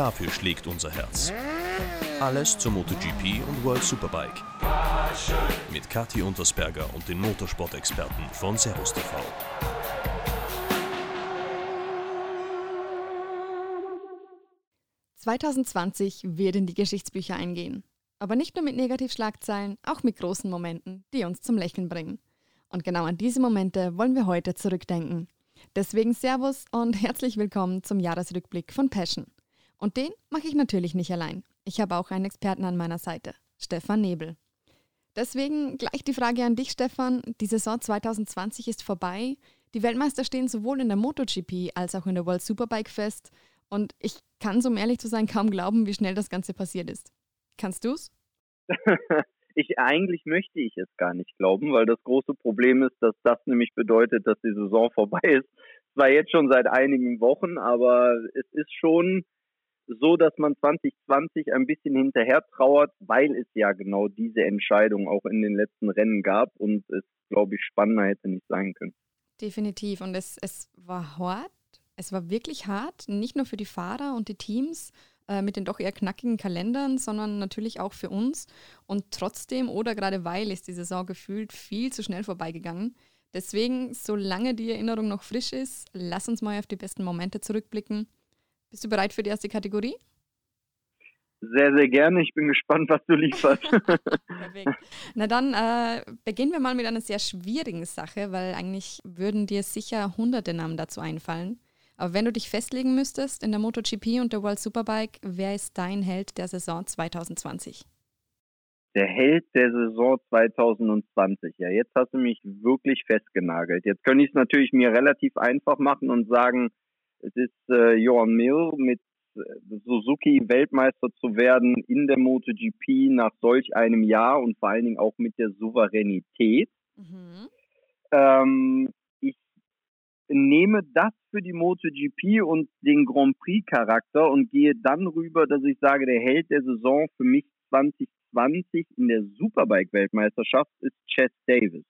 Dafür schlägt unser Herz. Alles zur MotoGP und World Superbike. Mit Kathi Untersberger und den Motorsport-Experten von Servus TV. ...2020 wird in die Geschichtsbücher eingehen. Aber nicht nur mit Negativschlagzeilen, auch mit großen Momenten, die uns zum Lächeln bringen. Und genau an diese Momente wollen wir heute zurückdenken. Deswegen Servus und herzlich willkommen zum Jahresrückblick von Passion. Und den mache ich natürlich nicht allein. Ich habe auch einen Experten an meiner Seite, Stefan Nebel. Deswegen gleich die Frage an dich, Stefan. Die Saison 2020 ist vorbei. Die Weltmeister stehen sowohl in der MotoGP als auch in der World Superbike fest. Und ich kann, um ehrlich zu sein, kaum glauben, wie schnell das Ganze passiert ist. Kannst du's? ich eigentlich möchte ich es gar nicht glauben, weil das große Problem ist, dass das nämlich bedeutet, dass die Saison vorbei ist. Zwar jetzt schon seit einigen Wochen, aber es ist schon so, dass man 2020 ein bisschen hinterher trauert, weil es ja genau diese Entscheidung auch in den letzten Rennen gab und es, glaube ich, spannender hätte nicht sein können. Definitiv. Und es, es war hart. Es war wirklich hart, nicht nur für die Fahrer und die Teams äh, mit den doch eher knackigen Kalendern, sondern natürlich auch für uns. Und trotzdem oder gerade weil ist die Saison gefühlt viel zu schnell vorbeigegangen. Deswegen, solange die Erinnerung noch frisch ist, lass uns mal auf die besten Momente zurückblicken. Bist du bereit für die erste Kategorie? Sehr, sehr gerne. Ich bin gespannt, was du lieferst. Na dann äh, beginnen wir mal mit einer sehr schwierigen Sache, weil eigentlich würden dir sicher hunderte Namen dazu einfallen. Aber wenn du dich festlegen müsstest in der MotoGP und der World Superbike, wer ist dein Held der Saison 2020? Der Held der Saison 2020. Ja, jetzt hast du mich wirklich festgenagelt. Jetzt könnte ich es natürlich mir relativ einfach machen und sagen, es ist äh, Johan Mill mit äh, Suzuki Weltmeister zu werden in der MotoGP nach solch einem Jahr und vor allen Dingen auch mit der Souveränität. Mhm. Ähm, ich nehme das für die MotoGP und den Grand Prix Charakter und gehe dann rüber, dass ich sage, der Held der Saison für mich 2020 in der Superbike Weltmeisterschaft ist Chess Davis.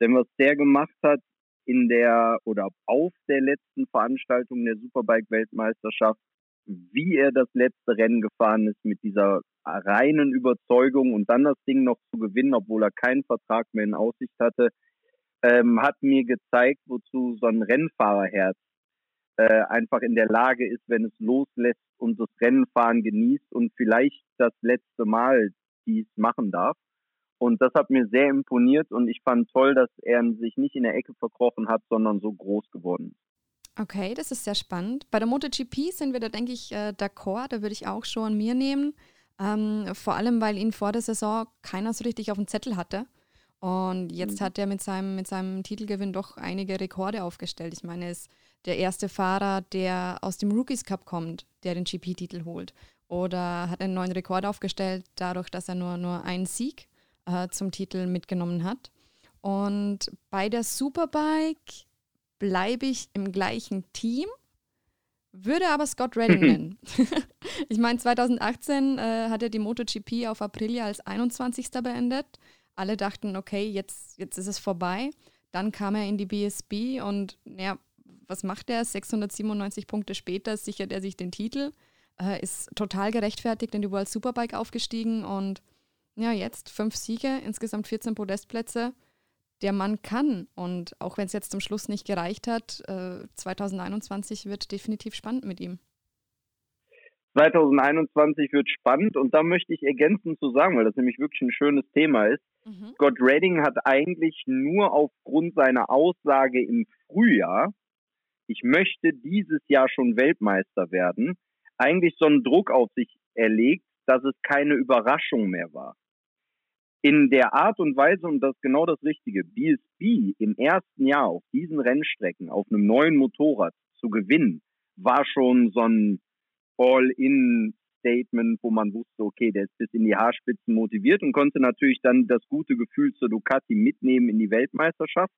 Denn was der gemacht hat, in der oder auf der letzten Veranstaltung der Superbike-Weltmeisterschaft, wie er das letzte Rennen gefahren ist mit dieser reinen Überzeugung und dann das Ding noch zu gewinnen, obwohl er keinen Vertrag mehr in Aussicht hatte, ähm, hat mir gezeigt, wozu so ein Rennfahrerherz äh, einfach in der Lage ist, wenn es loslässt und das Rennenfahren genießt und vielleicht das letzte Mal dies machen darf. Und das hat mir sehr imponiert und ich fand toll, dass er sich nicht in der Ecke verkrochen hat, sondern so groß geworden ist. Okay, das ist sehr spannend. Bei der MotoGP sind wir da, denke ich, äh, d'accord. Da würde ich auch schon an mir nehmen. Ähm, vor allem, weil ihn vor der Saison keiner so richtig auf dem Zettel hatte. Und jetzt mhm. hat er mit seinem, mit seinem Titelgewinn doch einige Rekorde aufgestellt. Ich meine, er ist der erste Fahrer, der aus dem Rookies Cup kommt, der den GP-Titel holt. Oder hat einen neuen Rekord aufgestellt, dadurch, dass er nur, nur einen Sieg äh, zum Titel mitgenommen hat. Und bei der Superbike bleibe ich im gleichen Team, würde aber Scott Redding nennen. ich meine, 2018 äh, hat er die MotoGP auf Aprilia als 21. beendet. Alle dachten, okay, jetzt, jetzt ist es vorbei. Dann kam er in die BSB und ja, was macht er? 697 Punkte später sichert er sich den Titel, äh, ist total gerechtfertigt in die World Superbike aufgestiegen und ja, jetzt fünf Siege, insgesamt 14 Podestplätze. Der Mann kann. Und auch wenn es jetzt zum Schluss nicht gereicht hat, äh, 2021 wird definitiv spannend mit ihm. 2021 wird spannend und da möchte ich ergänzend zu sagen, weil das nämlich wirklich ein schönes Thema ist. Mhm. Scott Redding hat eigentlich nur aufgrund seiner Aussage im Frühjahr, ich möchte dieses Jahr schon Weltmeister werden, eigentlich so einen Druck auf sich erlegt, dass es keine Überraschung mehr war in der Art und Weise, und das ist genau das Richtige, BSB im ersten Jahr auf diesen Rennstrecken auf einem neuen Motorrad zu gewinnen, war schon so ein All-in-Statement, wo man wusste, okay, der ist bis in die Haarspitzen motiviert und konnte natürlich dann das gute Gefühl zur Ducati mitnehmen in die Weltmeisterschaft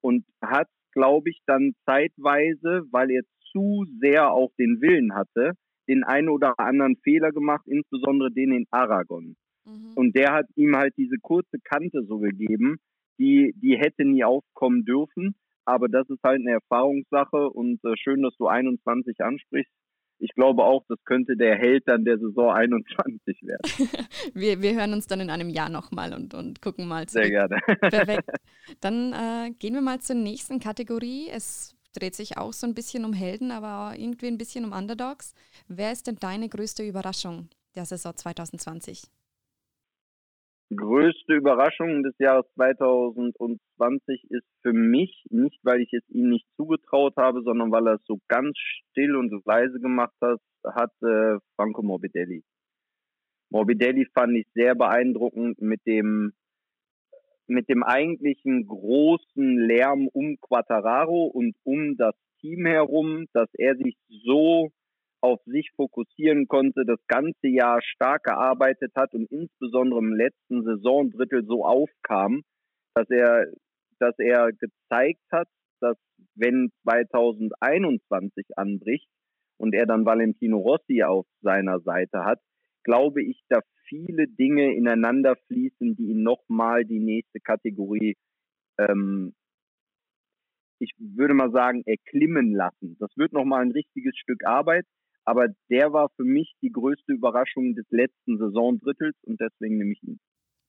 und hat, glaube ich, dann zeitweise, weil er zu sehr auch den Willen hatte, den einen oder anderen Fehler gemacht, insbesondere den in Aragon. Mhm. Und der hat ihm halt diese kurze Kante so gegeben, die, die hätte nie aufkommen dürfen. Aber das ist halt eine Erfahrungssache und äh, schön, dass du 21 ansprichst. ich glaube auch, das könnte der Held dann der Saison 21 werden. wir, wir hören uns dann in einem Jahr nochmal und, und gucken mal zurück. Sehr gerne. Perfekt. Dann äh, gehen wir mal zur nächsten Kategorie. Es dreht sich auch so ein bisschen um Helden, aber irgendwie ein bisschen um Underdogs. Wer ist denn deine größte Überraschung der Saison 2020? Größte Überraschung des Jahres 2020 ist für mich, nicht weil ich es ihm nicht zugetraut habe, sondern weil er es so ganz still und leise gemacht hat, hat äh, Franco Morbidelli. Morbidelli fand ich sehr beeindruckend mit dem mit dem eigentlichen großen Lärm um Quattararo und um das Team herum, dass er sich so auf sich fokussieren konnte, das ganze Jahr stark gearbeitet hat und insbesondere im letzten Saisondrittel so aufkam, dass er, dass er gezeigt hat, dass wenn 2021 anbricht und er dann Valentino Rossi auf seiner Seite hat, glaube ich, da viele Dinge ineinander fließen, die ihn nochmal die nächste Kategorie ähm, ich würde mal sagen, erklimmen lassen. Das wird nochmal ein richtiges Stück Arbeit. Aber der war für mich die größte Überraschung des letzten Saisondrittels und deswegen nehme ich ihn.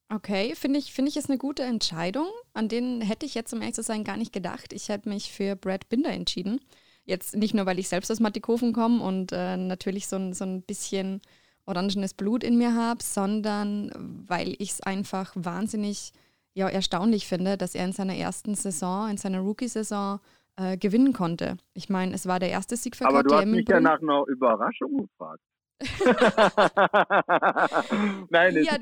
Okay, finde ich, finde ich ist eine gute Entscheidung. An den hätte ich jetzt, um ehrlich zu sein, gar nicht gedacht. Ich hätte mich für Brad Binder entschieden. Jetzt nicht nur, weil ich selbst aus Mattikofen komme und äh, natürlich so ein, so ein bisschen orangenes Blut in mir habe, sondern weil ich es einfach wahnsinnig ja, erstaunlich finde, dass er in seiner ersten Saison, in seiner Rookie-Saison, äh, gewinnen konnte. Ich meine, es war der erste Sieg für Aber KTM. Aber du hast mich ja nach einer Überraschung gefragt. Nein, ja,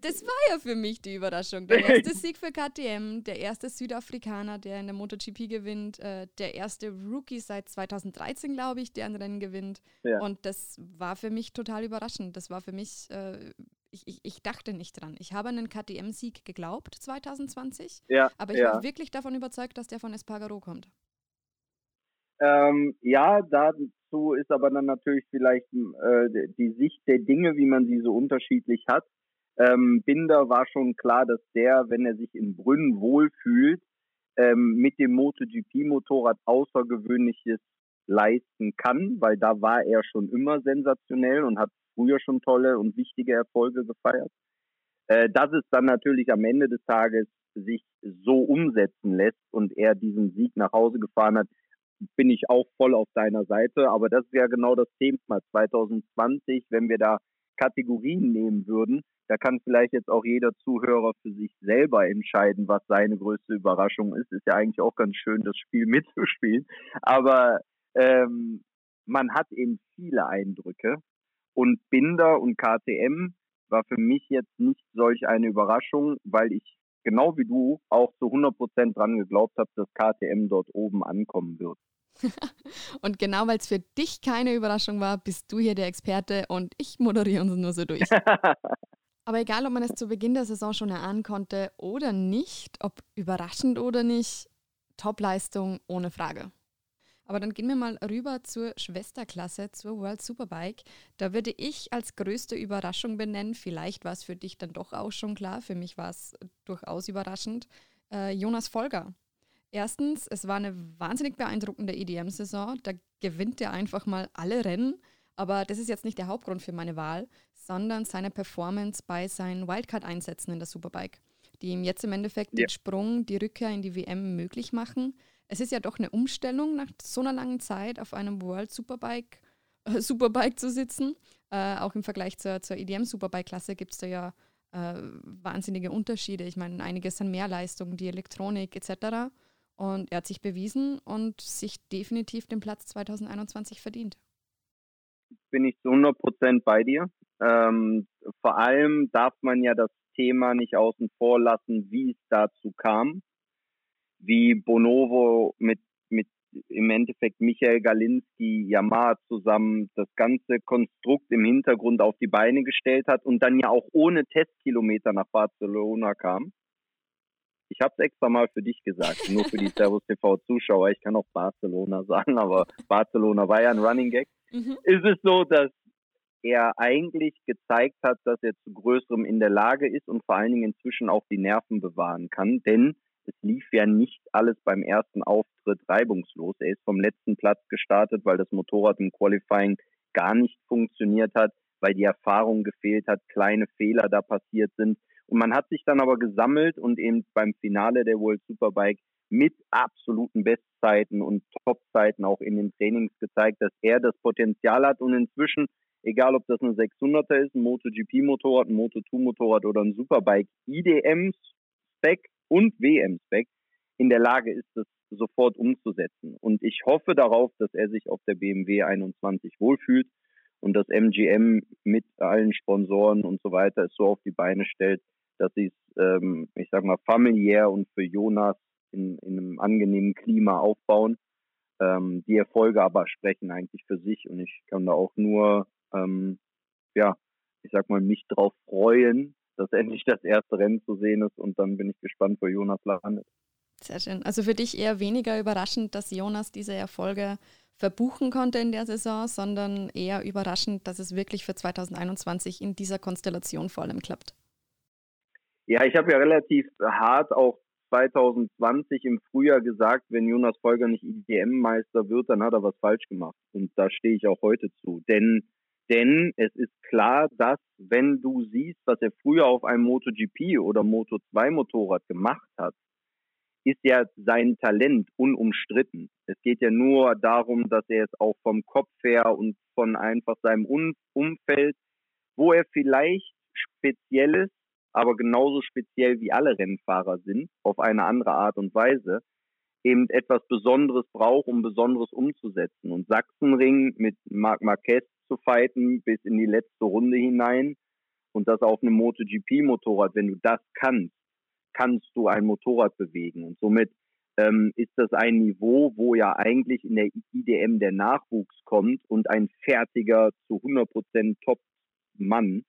das, war ja für mich die Überraschung. Der erste Sieg für KTM, der erste Südafrikaner, der in der MotoGP gewinnt, äh, der erste Rookie seit 2013, glaube ich, der ein Rennen gewinnt. Ja. Und das war für mich total überraschend. Das war für mich, äh, ich, ich, ich, dachte nicht dran. Ich habe an einen KTM-Sieg geglaubt 2020, ja, aber ich ja. war wirklich davon überzeugt, dass der von Espargaro kommt. Ähm, ja, dazu ist aber dann natürlich vielleicht äh, die Sicht der Dinge, wie man sie so unterschiedlich hat. Ähm, Binder war schon klar, dass der, wenn er sich in Brünn wohlfühlt, ähm, mit dem MotoGP-Motorrad Außergewöhnliches leisten kann, weil da war er schon immer sensationell und hat früher schon tolle und wichtige Erfolge gefeiert. Äh, dass es dann natürlich am Ende des Tages sich so umsetzen lässt und er diesen Sieg nach Hause gefahren hat, bin ich auch voll auf deiner Seite. Aber das ist ja genau das Thema 2020, wenn wir da Kategorien nehmen würden. Da kann vielleicht jetzt auch jeder Zuhörer für sich selber entscheiden, was seine größte Überraschung ist. Ist ja eigentlich auch ganz schön, das Spiel mitzuspielen. Aber ähm, man hat eben viele Eindrücke. Und Binder und KTM war für mich jetzt nicht solch eine Überraschung, weil ich genau wie du auch zu 100 Prozent dran geglaubt habe, dass KTM dort oben ankommen wird. und genau weil es für dich keine Überraschung war, bist du hier der Experte und ich moderiere uns nur so durch. Aber egal, ob man es zu Beginn der Saison schon erahnen konnte oder nicht, ob überraschend oder nicht, Topleistung ohne Frage. Aber dann gehen wir mal rüber zur Schwesterklasse, zur World Superbike. Da würde ich als größte Überraschung benennen, vielleicht war es für dich dann doch auch schon klar, für mich war es durchaus überraschend, äh, Jonas Folger. Erstens, es war eine wahnsinnig beeindruckende EDM-Saison. Da gewinnt er einfach mal alle Rennen. Aber das ist jetzt nicht der Hauptgrund für meine Wahl, sondern seine Performance bei seinen Wildcard-Einsätzen in der Superbike, die ihm jetzt im Endeffekt ja. den Sprung, die Rückkehr in die WM möglich machen es ist ja doch eine Umstellung nach so einer langen Zeit auf einem World Superbike, äh, Superbike zu sitzen. Äh, auch im Vergleich zur, zur EDM Superbike-Klasse gibt es da ja äh, wahnsinnige Unterschiede. Ich meine, einiges sind mehr Leistungen, die Elektronik etc. Und er hat sich bewiesen und sich definitiv den Platz 2021 verdient. Bin ich zu 100 Prozent bei dir. Ähm, vor allem darf man ja das Thema nicht außen vor lassen, wie es dazu kam wie Bonovo mit, mit im Endeffekt Michael Galinski, Yamaha zusammen das ganze Konstrukt im Hintergrund auf die Beine gestellt hat und dann ja auch ohne Testkilometer nach Barcelona kam. Ich habe es extra mal für dich gesagt, nur für die Servus TV Zuschauer. Ich kann auch Barcelona sagen, aber Barcelona war ja ein Running Gag. Mhm. Ist es so, dass er eigentlich gezeigt hat, dass er zu Größerem in der Lage ist und vor allen Dingen inzwischen auch die Nerven bewahren kann, denn es lief ja nicht alles beim ersten Auftritt reibungslos. Er ist vom letzten Platz gestartet, weil das Motorrad im Qualifying gar nicht funktioniert hat, weil die Erfahrung gefehlt hat, kleine Fehler da passiert sind. Und man hat sich dann aber gesammelt und eben beim Finale der World Superbike mit absoluten Bestzeiten und Topzeiten auch in den Trainings gezeigt, dass er das Potenzial hat und inzwischen, egal ob das ein 600er ist, ein MotoGP-Motorrad, ein Moto2-Motorrad oder ein Superbike, IDM-Spec und WM-Spec, in der Lage ist, das sofort umzusetzen. Und ich hoffe darauf, dass er sich auf der BMW 21 wohlfühlt und dass MGM mit allen Sponsoren und so weiter es so auf die Beine stellt, dass sie es, ähm, ich sag mal, familiär und für Jonas in, in einem angenehmen Klima aufbauen. Ähm, die Erfolge aber sprechen eigentlich für sich und ich kann da auch nur, ähm, ja, ich sag mal, mich drauf freuen, dass endlich das erste Rennen zu sehen ist und dann bin ich gespannt, wo Jonas landet. Sehr schön. Also für dich eher weniger überraschend, dass Jonas diese Erfolge verbuchen konnte in der Saison, sondern eher überraschend, dass es wirklich für 2021 in dieser Konstellation vor allem klappt. Ja, ich habe ja relativ hart auch 2020 im Frühjahr gesagt, wenn Jonas Folger nicht IDM-Meister wird, dann hat er was falsch gemacht. Und da stehe ich auch heute zu. Denn, denn es ist klar, dass wenn du siehst, was er früher auf einem MotoGP oder Moto2 Motorrad gemacht hat, ist ja sein Talent unumstritten. Es geht ja nur darum, dass er es auch vom Kopf her und von einfach seinem Umfeld, wo er vielleicht Spezielles aber genauso speziell wie alle Rennfahrer sind, auf eine andere Art und Weise, eben etwas Besonderes braucht, um Besonderes umzusetzen. Und Sachsenring mit Marc Marquez zu fighten bis in die letzte Runde hinein und das auf einem MotoGP-Motorrad, wenn du das kannst, kannst du ein Motorrad bewegen. Und somit ähm, ist das ein Niveau, wo ja eigentlich in der IDM der Nachwuchs kommt und ein fertiger zu 100% Top-Mann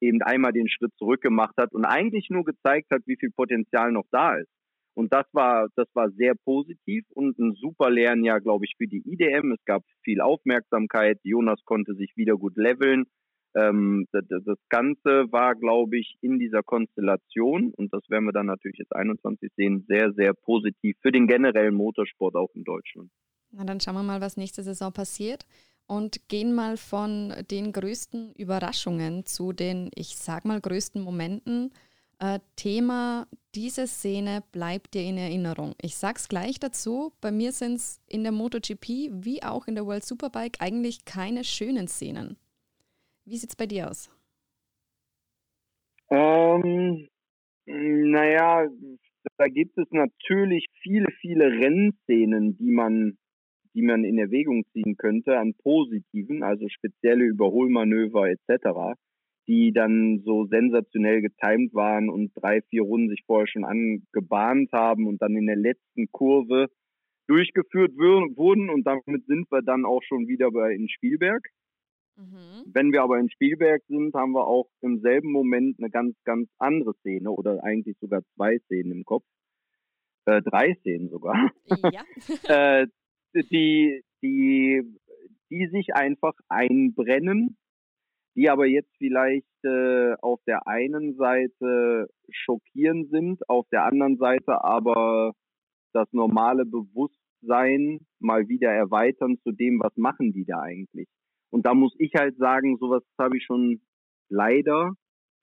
eben einmal den Schritt zurück gemacht hat und eigentlich nur gezeigt hat, wie viel Potenzial noch da ist. Und das war, das war sehr positiv und ein super Lernjahr, glaube ich, für die IDM. Es gab viel Aufmerksamkeit. Jonas konnte sich wieder gut leveln. Ähm, das, das, Ganze war, glaube ich, in dieser Konstellation, und das werden wir dann natürlich jetzt 21 sehen, sehr, sehr positiv für den generellen Motorsport auch in Deutschland. Na, dann schauen wir mal, was nächste Saison passiert und gehen mal von den größten Überraschungen zu den, ich sag mal, größten Momenten. Äh, Thema, diese Szene bleibt dir in Erinnerung. Ich sag's gleich dazu, bei mir sind es in der MotoGP wie auch in der World Superbike eigentlich keine schönen Szenen. Wie sieht's bei dir aus? Ähm, naja, da gibt es natürlich viele, viele Rennszenen, die man die man in Erwägung ziehen könnte an positiven, also spezielle Überholmanöver etc., die dann so sensationell getimt waren und drei, vier Runden sich vorher schon angebahnt haben und dann in der letzten Kurve durchgeführt wurden und damit sind wir dann auch schon wieder bei in Spielberg. Mhm. Wenn wir aber in Spielberg sind, haben wir auch im selben Moment eine ganz, ganz andere Szene oder eigentlich sogar zwei Szenen im Kopf. Äh, drei Szenen sogar. Ja. äh, die, die, die sich einfach einbrennen, die aber jetzt vielleicht äh, auf der einen Seite schockierend sind, auf der anderen Seite aber das normale Bewusstsein mal wieder erweitern zu dem, was machen die da eigentlich. Und da muss ich halt sagen, sowas habe ich schon leider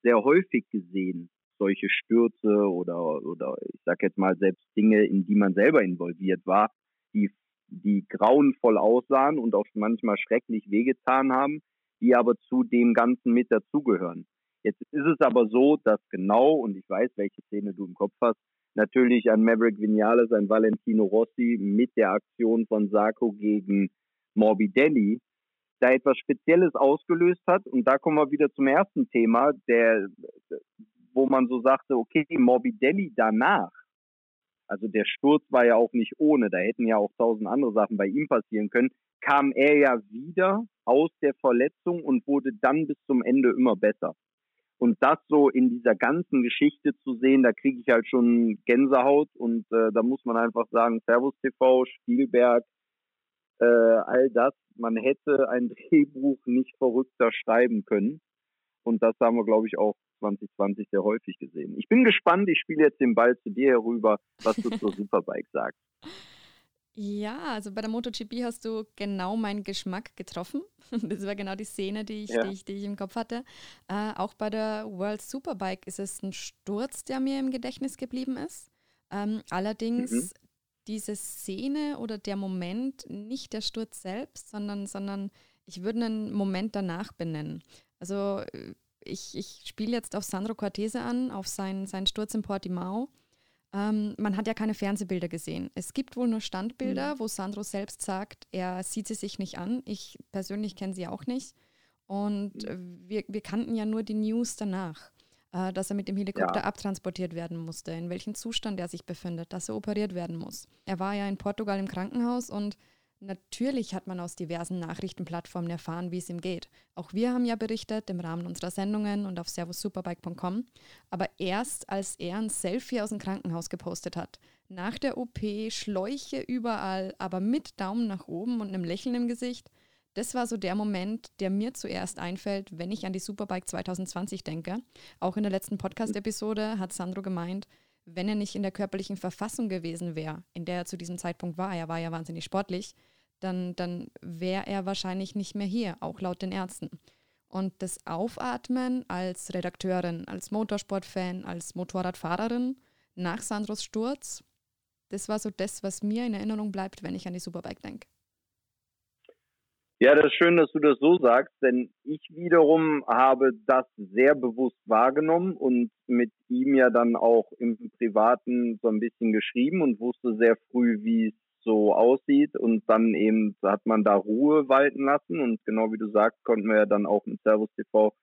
sehr häufig gesehen. Solche Stürze oder, oder ich sag jetzt mal selbst Dinge, in die man selber involviert war, die die grauenvoll aussahen und auch manchmal schrecklich wehgetan haben, die aber zu dem Ganzen mit dazugehören. Jetzt ist es aber so, dass genau, und ich weiß, welche Szene du im Kopf hast, natürlich ein Maverick Vinales, ein Valentino Rossi mit der Aktion von Sarko gegen Morbidelli da etwas Spezielles ausgelöst hat. Und da kommen wir wieder zum ersten Thema, der, wo man so sagte, okay, Morbidelli danach also der Sturz war ja auch nicht ohne, da hätten ja auch tausend andere Sachen bei ihm passieren können, kam er ja wieder aus der Verletzung und wurde dann bis zum Ende immer besser. Und das so in dieser ganzen Geschichte zu sehen, da kriege ich halt schon Gänsehaut und äh, da muss man einfach sagen, Servus TV, Spielberg, äh, all das, man hätte ein Drehbuch nicht verrückter schreiben können. Und das haben wir, glaube ich, auch 2020 sehr häufig gesehen. Ich bin gespannt, ich spiele jetzt den Ball zu dir herüber, was du zur Superbike sagst. Ja, also bei der MotoGP hast du genau meinen Geschmack getroffen. Das war genau die Szene, die ich, ja. die ich, die ich im Kopf hatte. Äh, auch bei der World Superbike ist es ein Sturz, der mir im Gedächtnis geblieben ist. Ähm, allerdings mhm. diese Szene oder der Moment, nicht der Sturz selbst, sondern, sondern ich würde einen Moment danach benennen. Also äh, ich, ich spiele jetzt auf Sandro Cortese an, auf seinen, seinen Sturz in Portimao. Ähm, man hat ja keine Fernsehbilder gesehen. Es gibt wohl nur Standbilder, mhm. wo Sandro selbst sagt, er sieht sie sich nicht an. Ich persönlich kenne sie auch nicht. Und mhm. wir, wir kannten ja nur die News danach, äh, dass er mit dem Helikopter ja. abtransportiert werden musste, in welchem Zustand er sich befindet, dass er operiert werden muss. Er war ja in Portugal im Krankenhaus und Natürlich hat man aus diversen Nachrichtenplattformen erfahren, wie es ihm geht. Auch wir haben ja berichtet im Rahmen unserer Sendungen und auf servussuperbike.com. Aber erst als er ein Selfie aus dem Krankenhaus gepostet hat, nach der OP, Schläuche überall, aber mit Daumen nach oben und einem Lächeln im Gesicht, das war so der Moment, der mir zuerst einfällt, wenn ich an die Superbike 2020 denke. Auch in der letzten Podcast-Episode hat Sandro gemeint, wenn er nicht in der körperlichen Verfassung gewesen wäre, in der er zu diesem Zeitpunkt war, er war ja wahnsinnig sportlich, dann, dann wäre er wahrscheinlich nicht mehr hier, auch laut den Ärzten. Und das Aufatmen als Redakteurin, als Motorsportfan, als Motorradfahrerin nach Sandros Sturz, das war so das, was mir in Erinnerung bleibt, wenn ich an die Superbike denke. Ja, das ist schön, dass du das so sagst, denn ich wiederum habe das sehr bewusst wahrgenommen und mit ihm ja dann auch im Privaten so ein bisschen geschrieben und wusste sehr früh, wie es so aussieht und dann eben hat man da Ruhe walten lassen und genau wie du sagst, konnten wir ja dann auch im Servus TV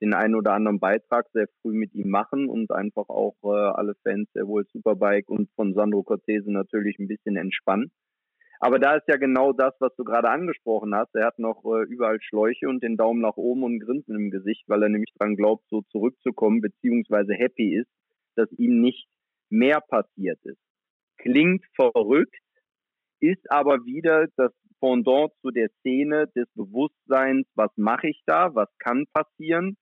den einen oder anderen Beitrag sehr früh mit ihm machen und einfach auch äh, alle Fans der World Superbike und von Sandro Cortese natürlich ein bisschen entspannen. Aber da ist ja genau das, was du gerade angesprochen hast. Er hat noch äh, überall Schläuche und den Daumen nach oben und Grinsen im Gesicht, weil er nämlich dran glaubt, so zurückzukommen, beziehungsweise happy ist, dass ihm nicht mehr passiert ist. Klingt verrückt, ist aber wieder das Pendant zu der Szene des Bewusstseins, was mache ich da, was kann passieren.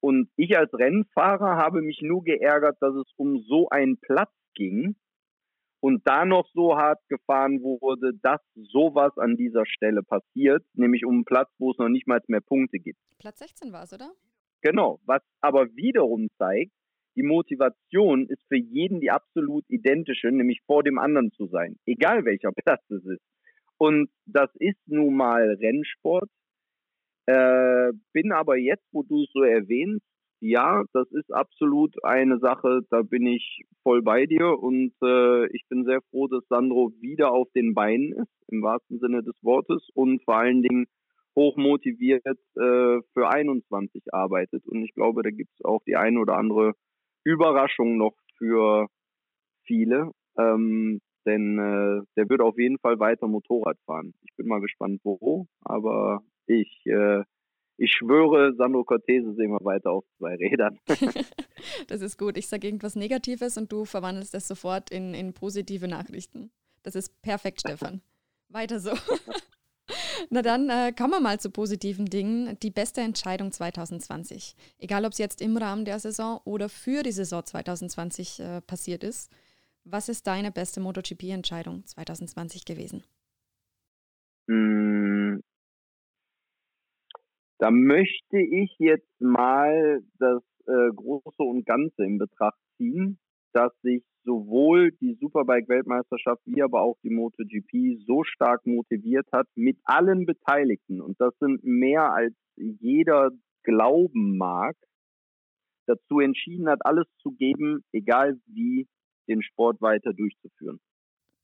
Und ich als Rennfahrer habe mich nur geärgert, dass es um so einen Platz ging, und da noch so hart gefahren wurde, dass sowas an dieser Stelle passiert, nämlich um einen Platz, wo es noch nicht mal mehr Punkte gibt. Platz 16 war es, oder? Genau, was aber wiederum zeigt, die Motivation ist für jeden die absolut identische, nämlich vor dem anderen zu sein, egal welcher Platz es ist. Und das ist nun mal Rennsport. Äh, bin aber jetzt, wo du es so erwähnst, ja, das ist absolut eine Sache, da bin ich voll bei dir und äh, ich bin sehr froh, dass Sandro wieder auf den Beinen ist, im wahrsten Sinne des Wortes und vor allen Dingen hochmotiviert äh, für 21 arbeitet. Und ich glaube, da gibt es auch die eine oder andere Überraschung noch für viele. Ähm, denn äh, der wird auf jeden Fall weiter Motorrad fahren. Ich bin mal gespannt, wo, aber ich äh, ich schwöre, Sandro Cortese sehen wir weiter auf zwei Rädern. das ist gut. Ich sage irgendwas Negatives und du verwandelst das sofort in, in positive Nachrichten. Das ist perfekt, Stefan. Weiter so. Na dann äh, kommen wir mal zu positiven Dingen. Die beste Entscheidung 2020. Egal, ob es jetzt im Rahmen der Saison oder für die Saison 2020 äh, passiert ist. Was ist deine beste MotoGP-Entscheidung 2020 gewesen? Da möchte ich jetzt mal das äh, Große und Ganze in Betracht ziehen, dass sich sowohl die Superbike-Weltmeisterschaft wie aber auch die MotoGP so stark motiviert hat mit allen Beteiligten. Und das sind mehr als jeder glauben mag, dazu entschieden hat, alles zu geben, egal wie, den Sport weiter durchzuführen.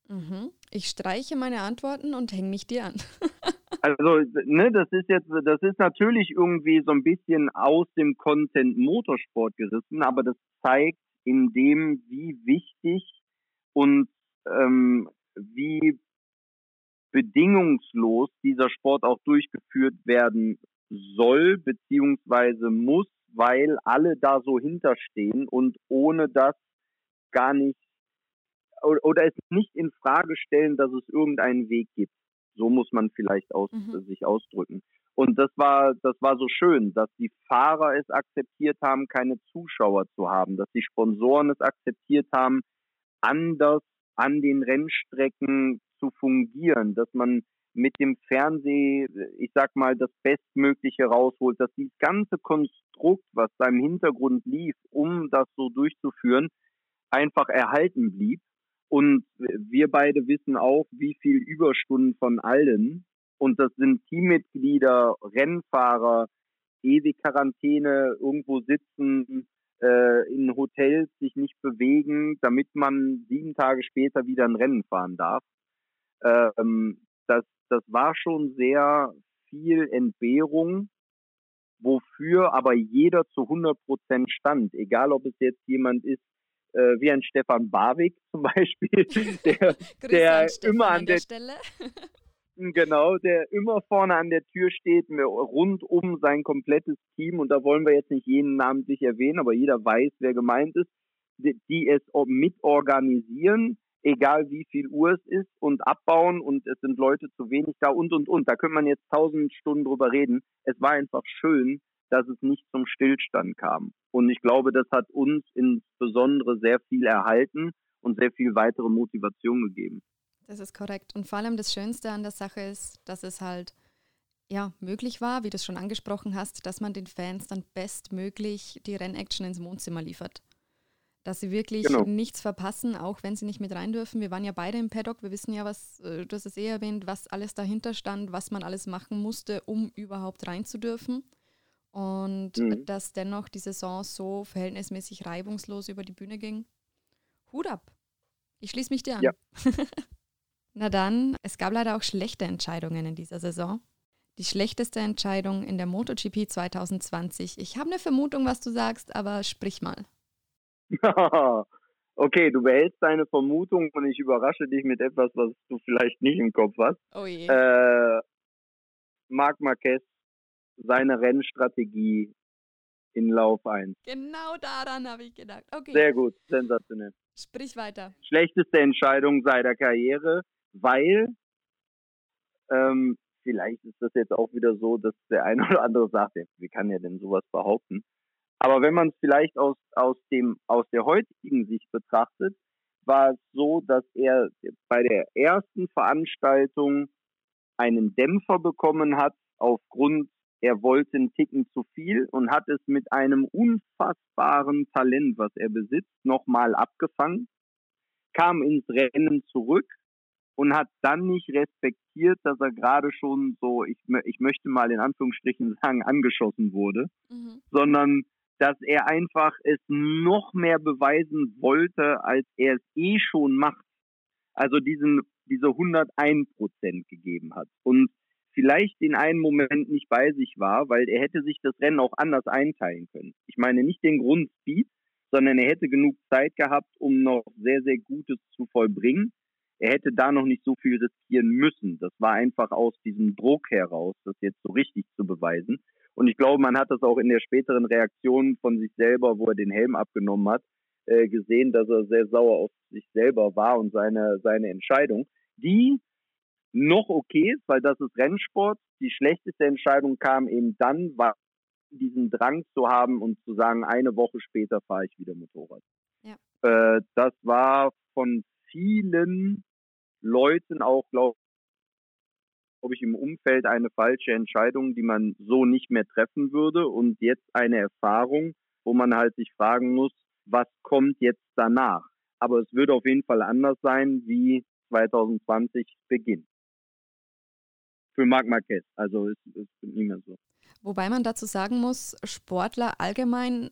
Mhm. Ich streiche meine Antworten und hänge mich dir an. Also, ne, das ist jetzt, das ist natürlich irgendwie so ein bisschen aus dem Content Motorsport gerissen, aber das zeigt in dem, wie wichtig und ähm, wie bedingungslos dieser Sport auch durchgeführt werden soll beziehungsweise muss, weil alle da so hinterstehen und ohne das gar nicht oder es nicht in Frage stellen, dass es irgendeinen Weg gibt. So muss man vielleicht aus, mhm. sich ausdrücken. Und das war, das war so schön, dass die Fahrer es akzeptiert haben, keine Zuschauer zu haben, dass die Sponsoren es akzeptiert haben, anders an den Rennstrecken zu fungieren, dass man mit dem Fernseh, ich sag mal, das Bestmögliche rausholt, dass dieses ganze Konstrukt, was da im Hintergrund lief, um das so durchzuführen, einfach erhalten blieb. Und wir beide wissen auch, wie viel Überstunden von allen, und das sind Teammitglieder, Rennfahrer, ewig Quarantäne, irgendwo sitzen, äh, in Hotels sich nicht bewegen, damit man sieben Tage später wieder ein Rennen fahren darf. Ähm, das, das war schon sehr viel Entbehrung, wofür aber jeder zu 100 Prozent stand. Egal, ob es jetzt jemand ist, äh, wie ein Stefan Barwig zum Beispiel, der, der immer an der, der Stelle. genau, der immer vorne an der Tür steht, rund um sein komplettes Team. Und da wollen wir jetzt nicht jeden namentlich erwähnen, aber jeder weiß, wer gemeint ist, die, die es mitorganisieren, egal wie viel Uhr es ist und abbauen und es sind Leute zu wenig da und und und. Da könnte man jetzt tausend Stunden drüber reden. Es war einfach schön, dass es nicht zum Stillstand kam. Und ich glaube, das hat uns insbesondere sehr viel erhalten und sehr viel weitere Motivation gegeben. Das ist korrekt. Und vor allem das Schönste an der Sache ist, dass es halt ja, möglich war, wie du es schon angesprochen hast, dass man den Fans dann bestmöglich die Rennaction ins Wohnzimmer liefert. Dass sie wirklich genau. nichts verpassen, auch wenn sie nicht mit rein dürfen. Wir waren ja beide im Paddock, wir wissen ja, was, äh, du hast es eh erwähnt, was alles dahinter stand, was man alles machen musste, um überhaupt rein zu dürfen. Und mhm. dass dennoch die Saison so verhältnismäßig reibungslos über die Bühne ging. Hut ab. Ich schließe mich dir an. Ja. Na dann, es gab leider auch schlechte Entscheidungen in dieser Saison. Die schlechteste Entscheidung in der MotoGP 2020. Ich habe eine Vermutung, was du sagst, aber sprich mal. okay, du behältst deine Vermutung und ich überrasche dich mit etwas, was du vielleicht nicht im Kopf hast. Oh je. Äh, Marc Marquez, seine Rennstrategie in Lauf 1. Genau daran habe ich gedacht. Okay. Sehr gut, sensationell. Sprich weiter. Schlechteste Entscheidung seiner Karriere weil ähm, vielleicht ist das jetzt auch wieder so, dass der eine oder andere sagt, ja, wie kann er denn sowas behaupten? Aber wenn man es vielleicht aus, aus, dem, aus der heutigen Sicht betrachtet, war es so, dass er bei der ersten Veranstaltung einen Dämpfer bekommen hat, aufgrund, er wollte einen Ticken zu viel und hat es mit einem unfassbaren Talent, was er besitzt, nochmal abgefangen, kam ins Rennen zurück und hat dann nicht respektiert, dass er gerade schon so, ich, ich möchte mal in Anführungsstrichen sagen, angeschossen wurde, mhm. sondern dass er einfach es noch mehr beweisen wollte, als er es eh schon macht. Also diesen, diese 101 Prozent gegeben hat. Und vielleicht in einem Moment nicht bei sich war, weil er hätte sich das Rennen auch anders einteilen können. Ich meine nicht den Grundspeed, sondern er hätte genug Zeit gehabt, um noch sehr, sehr Gutes zu vollbringen er hätte da noch nicht so viel riskieren müssen. Das war einfach aus diesem Druck heraus, das jetzt so richtig zu beweisen. Und ich glaube, man hat das auch in der späteren Reaktion von sich selber, wo er den Helm abgenommen hat, äh, gesehen, dass er sehr sauer auf sich selber war und seine, seine Entscheidung, die noch okay ist, weil das ist Rennsport. Die schlechteste Entscheidung kam eben dann, war diesen Drang zu haben und zu sagen, eine Woche später fahre ich wieder Motorrad. Ja. Äh, das war von vielen Leuten auch, glaube glaub ich, im Umfeld eine falsche Entscheidung, die man so nicht mehr treffen würde und jetzt eine Erfahrung, wo man halt sich fragen muss, was kommt jetzt danach? Aber es wird auf jeden Fall anders sein, wie 2020 beginnt. Für Marc Marquez. Also es ist nicht mehr so. Wobei man dazu sagen muss, Sportler allgemein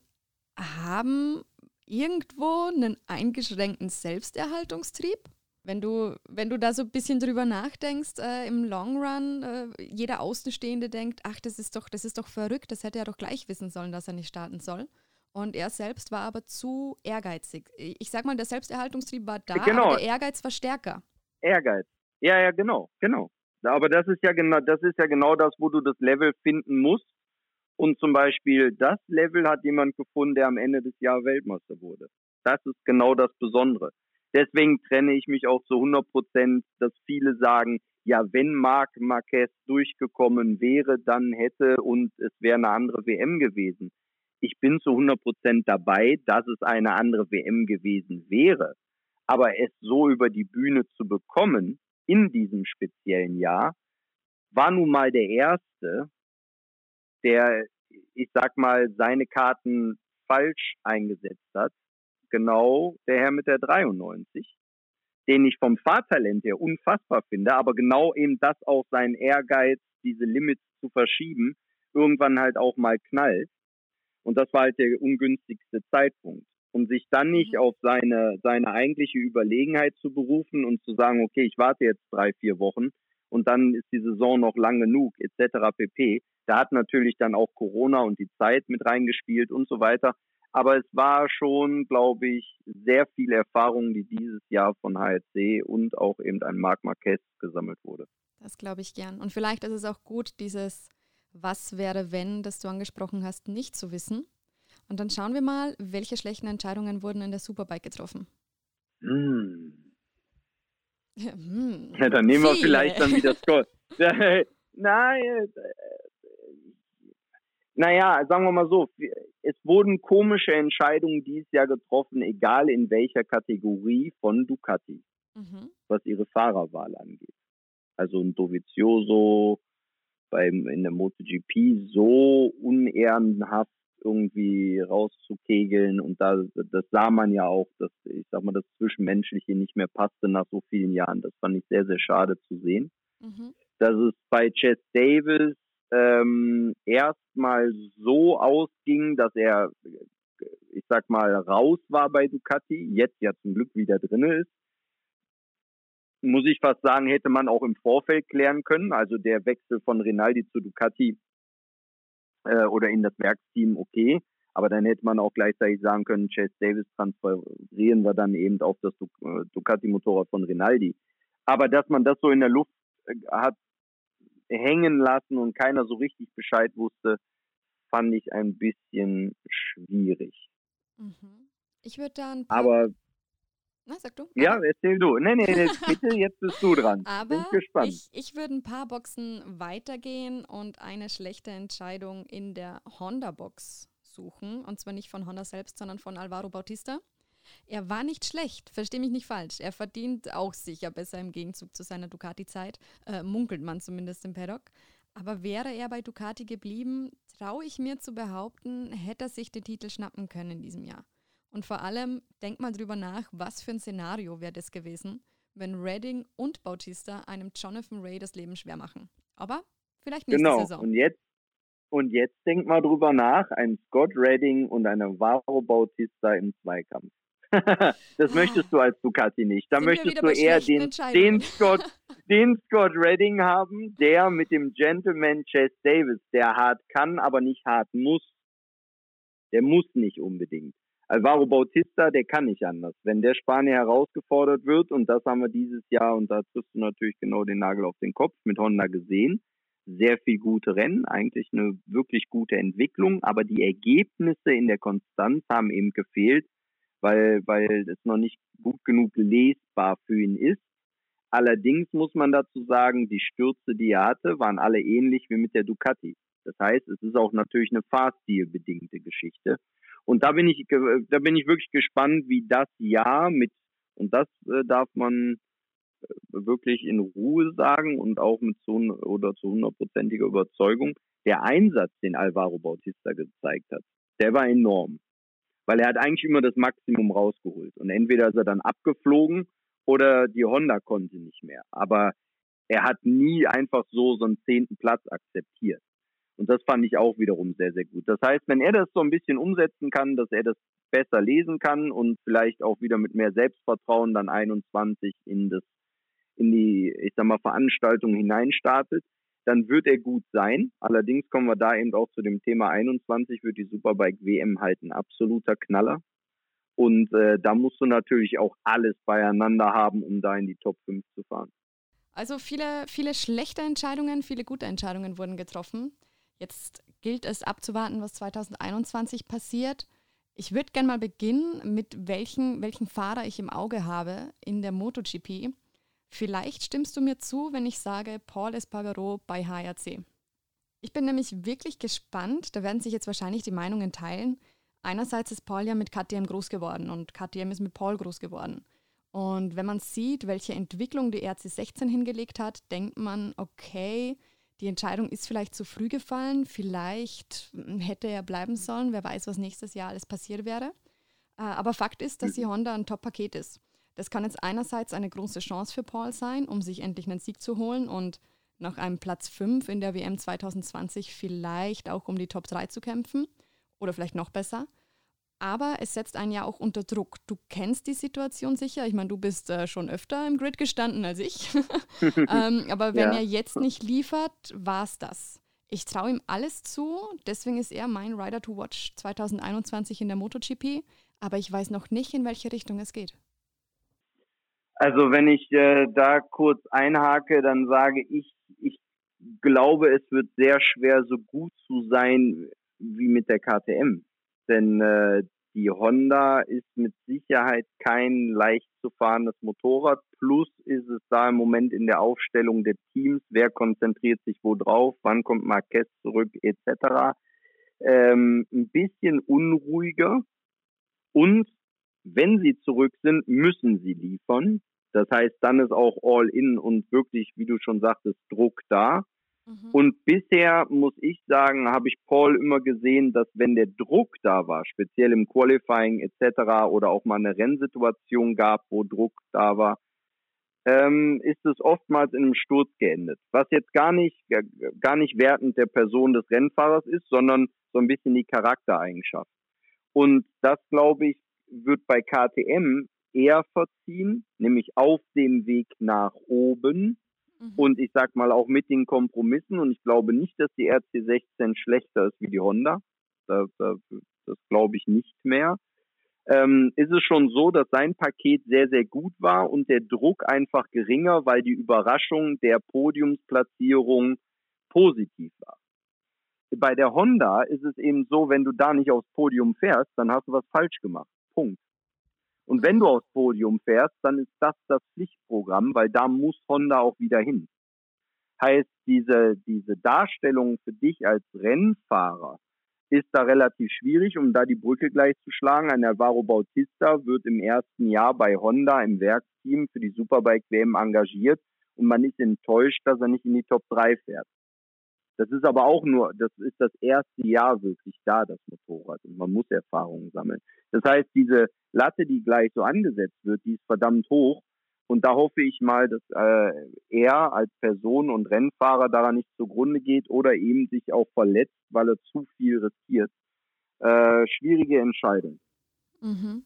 haben irgendwo einen eingeschränkten Selbsterhaltungstrieb. Wenn du, wenn du da so ein bisschen drüber nachdenkst, äh, im Long Run, äh, jeder Außenstehende denkt, ach, das ist doch, das ist doch verrückt, das hätte er doch gleich wissen sollen, dass er nicht starten soll. Und er selbst war aber zu ehrgeizig. Ich sag mal, der Selbsterhaltungstrieb war da, genau. aber der Ehrgeiz war stärker. Ehrgeiz. Ja, ja, genau, genau. Aber das ist ja genau, das ist ja genau das, wo du das Level finden musst. Und zum Beispiel das Level hat jemand gefunden, der am Ende des Jahres Weltmeister wurde. Das ist genau das Besondere. Deswegen trenne ich mich auch zu 100 Prozent, dass viele sagen, ja, wenn Marc Marquez durchgekommen wäre, dann hätte und es wäre eine andere WM gewesen. Ich bin zu 100 Prozent dabei, dass es eine andere WM gewesen wäre. Aber es so über die Bühne zu bekommen, in diesem speziellen Jahr, war nun mal der erste, der, ich sag mal, seine Karten falsch eingesetzt hat. Genau der Herr mit der 93, den ich vom Fahrtalent her unfassbar finde, aber genau eben das auch sein Ehrgeiz, diese Limits zu verschieben, irgendwann halt auch mal knallt. Und das war halt der ungünstigste Zeitpunkt. Um sich dann nicht mhm. auf seine, seine eigentliche Überlegenheit zu berufen und zu sagen, okay, ich warte jetzt drei, vier Wochen und dann ist die Saison noch lang genug, etc. pp. Da hat natürlich dann auch Corona und die Zeit mit reingespielt und so weiter. Aber es war schon, glaube ich, sehr viel Erfahrung, die dieses Jahr von HSC und auch eben ein Marc Marquez gesammelt wurde. Das glaube ich gern. Und vielleicht ist es auch gut, dieses Was wäre, wenn, das du angesprochen hast, nicht zu wissen. Und dann schauen wir mal, welche schlechten Entscheidungen wurden in der Superbike getroffen. Hm. Ja, hm. ja dann nehmen wir vielleicht dann wieder Scott. Nein, äh, naja, sagen wir mal so, es wurden komische Entscheidungen dieses Jahr getroffen, egal in welcher Kategorie von Ducati, mhm. was ihre Fahrerwahl angeht. Also ein Dovizioso beim, in der MotoGP so unehrenhaft irgendwie rauszukegeln und da, das sah man ja auch, dass, ich sag mal, das Zwischenmenschliche nicht mehr passte nach so vielen Jahren. Das fand ich sehr, sehr schade zu sehen. Mhm. Dass es bei Chess Davis ähm, erstmal so ausging, dass er, ich sag mal, raus war bei Ducati, jetzt ja zum Glück wieder drinne ist. Muss ich fast sagen, hätte man auch im Vorfeld klären können. Also der Wechsel von Rinaldi zu Ducati äh, oder in das Werksteam, okay. Aber dann hätte man auch gleichzeitig sagen können, Chase Davis transferieren wir dann eben auf das äh, Ducati-Motorrad von Rinaldi. Aber dass man das so in der Luft äh, hat hängen lassen und keiner so richtig Bescheid wusste, fand ich ein bisschen schwierig. Mhm. Ich würde dann. Aber. Na, sag du. Ja, erzähl du. Nee, nee, nee, bitte, jetzt bist du dran. Aber Bin gespannt. ich, ich würde ein paar Boxen weitergehen und eine schlechte Entscheidung in der Honda-Box suchen. Und zwar nicht von Honda selbst, sondern von Alvaro Bautista. Er war nicht schlecht, verstehe mich nicht falsch. Er verdient auch sicher besser im Gegenzug zu seiner Ducati-Zeit, äh, munkelt man zumindest im Paddock. Aber wäre er bei Ducati geblieben, traue ich mir zu behaupten, hätte er sich den Titel schnappen können in diesem Jahr. Und vor allem, denk mal drüber nach, was für ein Szenario wäre das gewesen, wenn Redding und Bautista einem Jonathan Ray das Leben schwer machen. Aber vielleicht nächste genau. Saison. Und jetzt, und jetzt denk mal drüber nach, ein Scott Redding und eine Navarro Bautista im Zweikampf. das möchtest du als Ducati nicht. Da möchtest du eher den, den, Scott, den Scott Redding haben, der mit dem Gentleman Chase Davis, der hart kann, aber nicht hart muss. Der muss nicht unbedingt. Alvaro Bautista, der kann nicht anders. Wenn der Spanier herausgefordert wird, und das haben wir dieses Jahr, und da triffst du natürlich genau den Nagel auf den Kopf, mit Honda gesehen, sehr viel gute Rennen, eigentlich eine wirklich gute Entwicklung, aber die Ergebnisse in der Konstanz haben eben gefehlt weil, weil es noch nicht gut genug lesbar für ihn ist. Allerdings muss man dazu sagen, die Stürze, die er hatte, waren alle ähnlich wie mit der Ducati. Das heißt, es ist auch natürlich eine Fahrstil-bedingte Geschichte. Und da bin ich, da bin ich wirklich gespannt, wie das Jahr mit, und das äh, darf man äh, wirklich in Ruhe sagen und auch mit so oder zu hundertprozentiger Überzeugung, der Einsatz, den Alvaro Bautista gezeigt hat, der war enorm weil er hat eigentlich immer das Maximum rausgeholt. Und entweder ist er dann abgeflogen oder die Honda konnte nicht mehr. Aber er hat nie einfach so so einen zehnten Platz akzeptiert. Und das fand ich auch wiederum sehr, sehr gut. Das heißt, wenn er das so ein bisschen umsetzen kann, dass er das besser lesen kann und vielleicht auch wieder mit mehr Selbstvertrauen dann 21 in das, in die, ich sag mal, Veranstaltung hineinstartet, dann wird er gut sein. Allerdings kommen wir da eben auch zu dem Thema 21, wird die Superbike WM halt ein absoluter Knaller. Und äh, da musst du natürlich auch alles beieinander haben, um da in die Top 5 zu fahren. Also viele, viele schlechte Entscheidungen, viele gute Entscheidungen wurden getroffen. Jetzt gilt es abzuwarten, was 2021 passiert. Ich würde gerne mal beginnen, mit welchen, welchen Fahrer ich im Auge habe in der MotoGP. Vielleicht stimmst du mir zu, wenn ich sage Paul Espargaro bei HRC. Ich bin nämlich wirklich gespannt, da werden sich jetzt wahrscheinlich die Meinungen teilen. Einerseits ist Paul ja mit KTM groß geworden und KTM ist mit Paul groß geworden. Und wenn man sieht, welche Entwicklung die RC16 hingelegt hat, denkt man, okay, die Entscheidung ist vielleicht zu früh gefallen, vielleicht hätte er bleiben sollen, wer weiß, was nächstes Jahr alles passiert wäre. Äh, aber Fakt ist, dass die. Honda ein Top-Paket ist. Das kann jetzt einerseits eine große Chance für Paul sein, um sich endlich einen Sieg zu holen und nach einem Platz 5 in der WM 2020 vielleicht auch um die Top 3 zu kämpfen oder vielleicht noch besser. Aber es setzt einen ja auch unter Druck. Du kennst die Situation sicher. Ich meine, du bist äh, schon öfter im Grid gestanden als ich. ähm, aber wenn ja. er jetzt nicht liefert, war es das. Ich traue ihm alles zu. Deswegen ist er mein Rider to Watch 2021 in der MotoGP. Aber ich weiß noch nicht, in welche Richtung es geht. Also wenn ich äh, da kurz einhake, dann sage ich, ich glaube, es wird sehr schwer, so gut zu sein wie mit der KTM. Denn äh, die Honda ist mit Sicherheit kein leicht zu fahrendes Motorrad. Plus ist es da im Moment in der Aufstellung der Teams, wer konzentriert sich wo drauf, wann kommt Marquez zurück etc. Ähm, ein bisschen unruhiger. Und wenn sie zurück sind, müssen sie liefern. Das heißt, dann ist auch All-In und wirklich, wie du schon sagtest, Druck da. Mhm. Und bisher muss ich sagen, habe ich Paul immer gesehen, dass wenn der Druck da war, speziell im Qualifying etc. oder auch mal eine Rennsituation gab, wo Druck da war, ähm, ist es oftmals in einem Sturz geendet. Was jetzt gar nicht, gar nicht wertend der Person des Rennfahrers ist, sondern so ein bisschen die Charaktereigenschaft. Und das, glaube ich, wird bei KTM eher verziehen, nämlich auf dem Weg nach oben. Mhm. Und ich sag mal auch mit den Kompromissen. Und ich glaube nicht, dass die RC16 schlechter ist wie die Honda. Das, das, das glaube ich nicht mehr. Ähm, ist es schon so, dass sein Paket sehr, sehr gut war und der Druck einfach geringer, weil die Überraschung der Podiumsplatzierung positiv war. Bei der Honda ist es eben so, wenn du da nicht aufs Podium fährst, dann hast du was falsch gemacht. Punkt. Und wenn du aufs Podium fährst, dann ist das das Pflichtprogramm, weil da muss Honda auch wieder hin. Heißt, diese, diese Darstellung für dich als Rennfahrer ist da relativ schwierig, um da die Brücke gleich zu schlagen. Ein Alvaro Bautista wird im ersten Jahr bei Honda im Werksteam für die Superbike WM engagiert und man ist enttäuscht, dass er nicht in die Top 3 fährt. Das ist aber auch nur, das ist das erste Jahr wirklich da, das Motorrad. Und man muss Erfahrungen sammeln. Das heißt, diese Latte, die gleich so angesetzt wird, die ist verdammt hoch. Und da hoffe ich mal, dass äh, er als Person und Rennfahrer daran nicht zugrunde geht oder eben sich auch verletzt, weil er zu viel riskiert. Äh, schwierige Entscheidung. Mhm.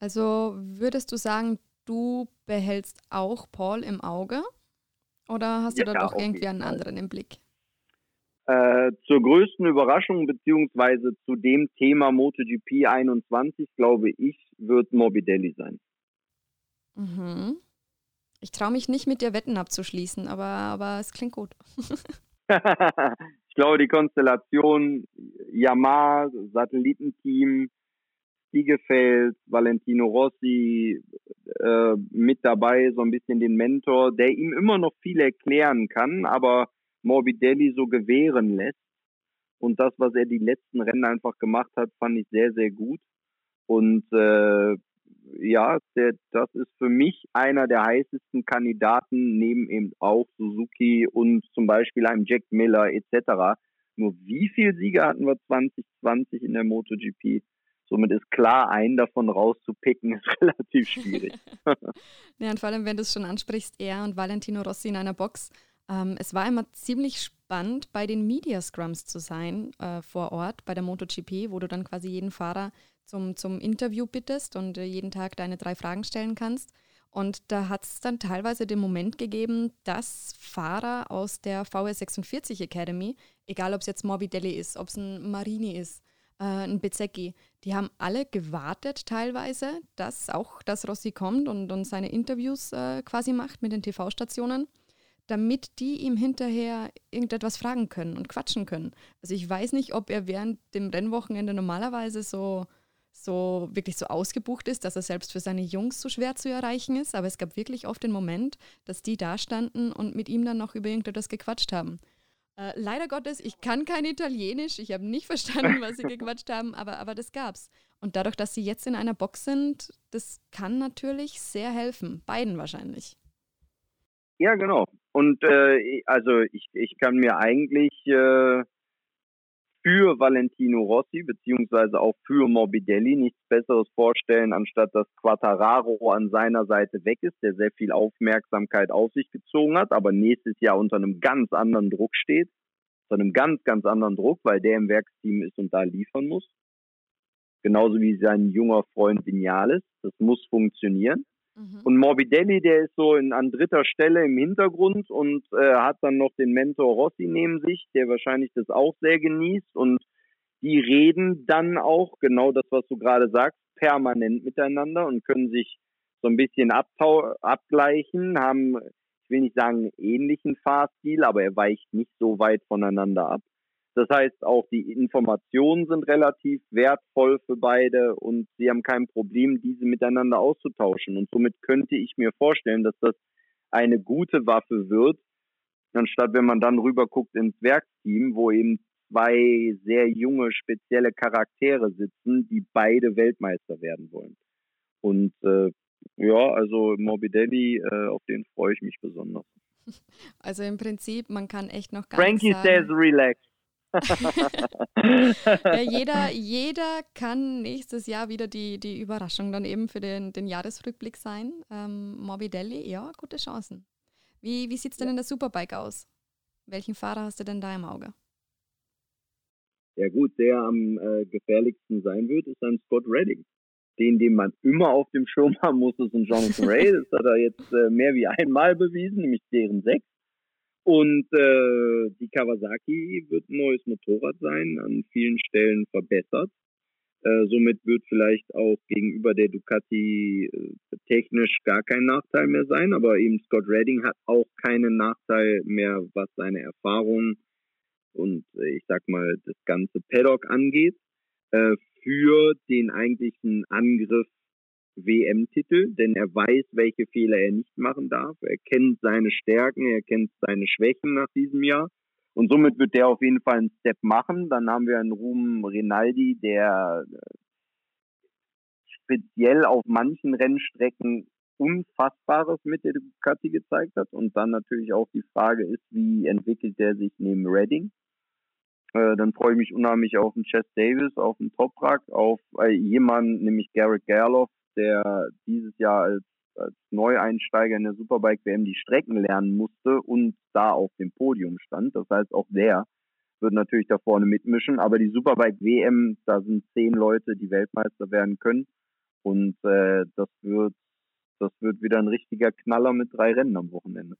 Also würdest du sagen, du behältst auch Paul im Auge? Oder hast du ja, da doch irgendwie einen anderen im Blick? Äh, zur größten Überraschung beziehungsweise zu dem Thema MotoGP 21, glaube ich, wird Morbidelli sein. Mhm. Ich traue mich nicht mit dir Wetten abzuschließen, aber, aber es klingt gut. ich glaube, die Konstellation Yamaha, Satellitenteam, Stiegefeld, Valentino Rossi äh, mit dabei, so ein bisschen den Mentor, der ihm immer noch viel erklären kann, aber Morbidelli so gewähren lässt. Und das, was er die letzten Rennen einfach gemacht hat, fand ich sehr, sehr gut. Und äh, ja, der, das ist für mich einer der heißesten Kandidaten, neben eben auch Suzuki und zum Beispiel einem Jack Miller etc. Nur wie viele Siege hatten wir 2020 in der MotoGP? Somit ist klar, einen davon rauszupicken, ist relativ schwierig. ja, und vor allem, wenn du es schon ansprichst, er und Valentino Rossi in einer Box, ähm, es war immer ziemlich spannend, bei den Media Scrums zu sein äh, vor Ort bei der MotoGP, wo du dann quasi jeden Fahrer zum, zum Interview bittest und äh, jeden Tag deine drei Fragen stellen kannst. Und da hat es dann teilweise den Moment gegeben, dass Fahrer aus der VS46 Academy, egal ob es jetzt Morbidelli ist, ob es ein Marini ist, äh, ein Bezecchi, die haben alle gewartet teilweise, dass auch das Rossi kommt und, und seine Interviews äh, quasi macht mit den TV-Stationen damit die ihm hinterher irgendetwas fragen können und quatschen können. Also ich weiß nicht, ob er während dem Rennwochenende normalerweise so, so wirklich so ausgebucht ist, dass er selbst für seine Jungs so schwer zu erreichen ist, aber es gab wirklich oft den Moment, dass die da standen und mit ihm dann noch über irgendetwas gequatscht haben. Äh, leider Gottes, ich kann kein Italienisch. Ich habe nicht verstanden, was sie gequatscht haben, aber, aber das gab's. Und dadurch, dass sie jetzt in einer Box sind, das kann natürlich sehr helfen. Beiden wahrscheinlich. Ja, genau. Und äh, also ich, ich kann mir eigentlich äh, für Valentino Rossi beziehungsweise auch für Morbidelli nichts Besseres vorstellen, anstatt dass Quattararo an seiner Seite weg ist, der sehr viel Aufmerksamkeit auf sich gezogen hat, aber nächstes Jahr unter einem ganz anderen Druck steht, unter einem ganz, ganz anderen Druck, weil der im Werksteam ist und da liefern muss. Genauso wie sein junger Freund Vinales. Das muss funktionieren. Mhm. Und Morbidelli, der ist so in, an dritter Stelle im Hintergrund und äh, hat dann noch den Mentor Rossi neben sich, der wahrscheinlich das auch sehr genießt. Und die reden dann auch, genau das, was du gerade sagst, permanent miteinander und können sich so ein bisschen abgleichen, haben, ich will nicht sagen, ähnlichen Fahrstil, aber er weicht nicht so weit voneinander ab. Das heißt, auch die Informationen sind relativ wertvoll für beide und sie haben kein Problem, diese miteinander auszutauschen. Und somit könnte ich mir vorstellen, dass das eine gute Waffe wird, anstatt wenn man dann rüber guckt ins Werksteam, wo eben zwei sehr junge, spezielle Charaktere sitzen, die beide Weltmeister werden wollen. Und äh, ja, also Morbidelli, äh, auf den freue ich mich besonders. Also im Prinzip, man kann echt noch gar Frankie nicht sagen, says relax. ja, jeder, jeder kann nächstes Jahr wieder die, die Überraschung dann eben für den, den Jahresrückblick sein. Ähm, Morbidelli, ja, gute Chancen. Wie, wie sieht es denn in der Superbike aus? Welchen Fahrer hast du denn da im Auge? Ja gut, der am äh, gefährlichsten sein wird, ist dann Scott Redding. Den, den man immer auf dem Schirm haben muss, ist ein Jonathan Ray. Das hat er jetzt äh, mehr wie einmal bewiesen, nämlich deren sechs. Und äh, die Kawasaki wird ein neues Motorrad sein, an vielen Stellen verbessert. Äh, somit wird vielleicht auch gegenüber der Ducati äh, technisch gar kein Nachteil mehr sein, aber eben Scott Redding hat auch keinen Nachteil mehr, was seine Erfahrung und äh, ich sag mal das ganze Paddock angeht. Äh, für den eigentlichen Angriff WM-Titel, denn er weiß, welche Fehler er nicht machen darf. Er kennt seine Stärken, er kennt seine Schwächen nach diesem Jahr. Und somit wird der auf jeden Fall einen Step machen. Dann haben wir einen Ruhm Rinaldi, der äh, speziell auf manchen Rennstrecken Unfassbares mit der Ducati gezeigt hat. Und dann natürlich auch die Frage ist, wie entwickelt der sich neben Redding? Äh, dann freue ich mich unheimlich auf den Chess Davis, auf den Toprak, auf äh, jemanden, nämlich Garrett Gerloff, der dieses Jahr als, als Neueinsteiger in der Superbike WM die Strecken lernen musste und da auf dem Podium stand. Das heißt, auch der wird natürlich da vorne mitmischen. Aber die Superbike WM, da sind zehn Leute, die Weltmeister werden können. Und äh, das wird das wird wieder ein richtiger Knaller mit drei Rennen am Wochenende.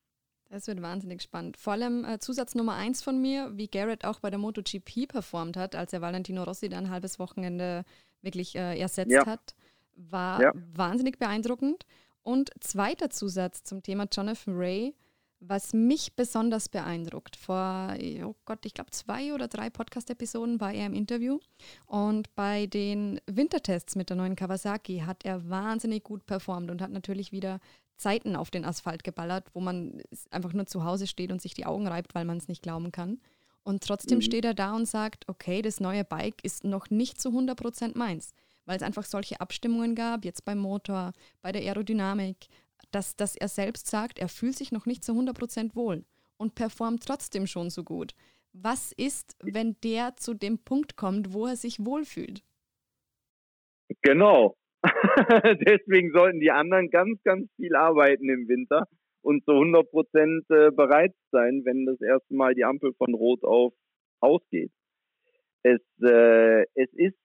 Das wird wahnsinnig spannend. Vor allem äh, Zusatz Nummer eins von mir, wie Garrett auch bei der MotoGP performt hat, als er Valentino Rossi dann ein halbes Wochenende wirklich äh, ersetzt ja. hat war ja. wahnsinnig beeindruckend. Und zweiter Zusatz zum Thema Jonathan Ray, was mich besonders beeindruckt. Vor, oh Gott, ich glaube zwei oder drei Podcast-Episoden war er im Interview. Und bei den Wintertests mit der neuen Kawasaki hat er wahnsinnig gut performt und hat natürlich wieder Zeiten auf den Asphalt geballert, wo man einfach nur zu Hause steht und sich die Augen reibt, weil man es nicht glauben kann. Und trotzdem mhm. steht er da und sagt, okay, das neue Bike ist noch nicht zu 100% meins weil es einfach solche Abstimmungen gab, jetzt beim Motor, bei der Aerodynamik, dass, dass er selbst sagt, er fühlt sich noch nicht zu 100% wohl und performt trotzdem schon so gut. Was ist, wenn der zu dem Punkt kommt, wo er sich wohlfühlt? Genau. Deswegen sollten die anderen ganz, ganz viel arbeiten im Winter und zu 100% äh, bereit sein, wenn das erste Mal die Ampel von Rot auf ausgeht. Es, äh, es ist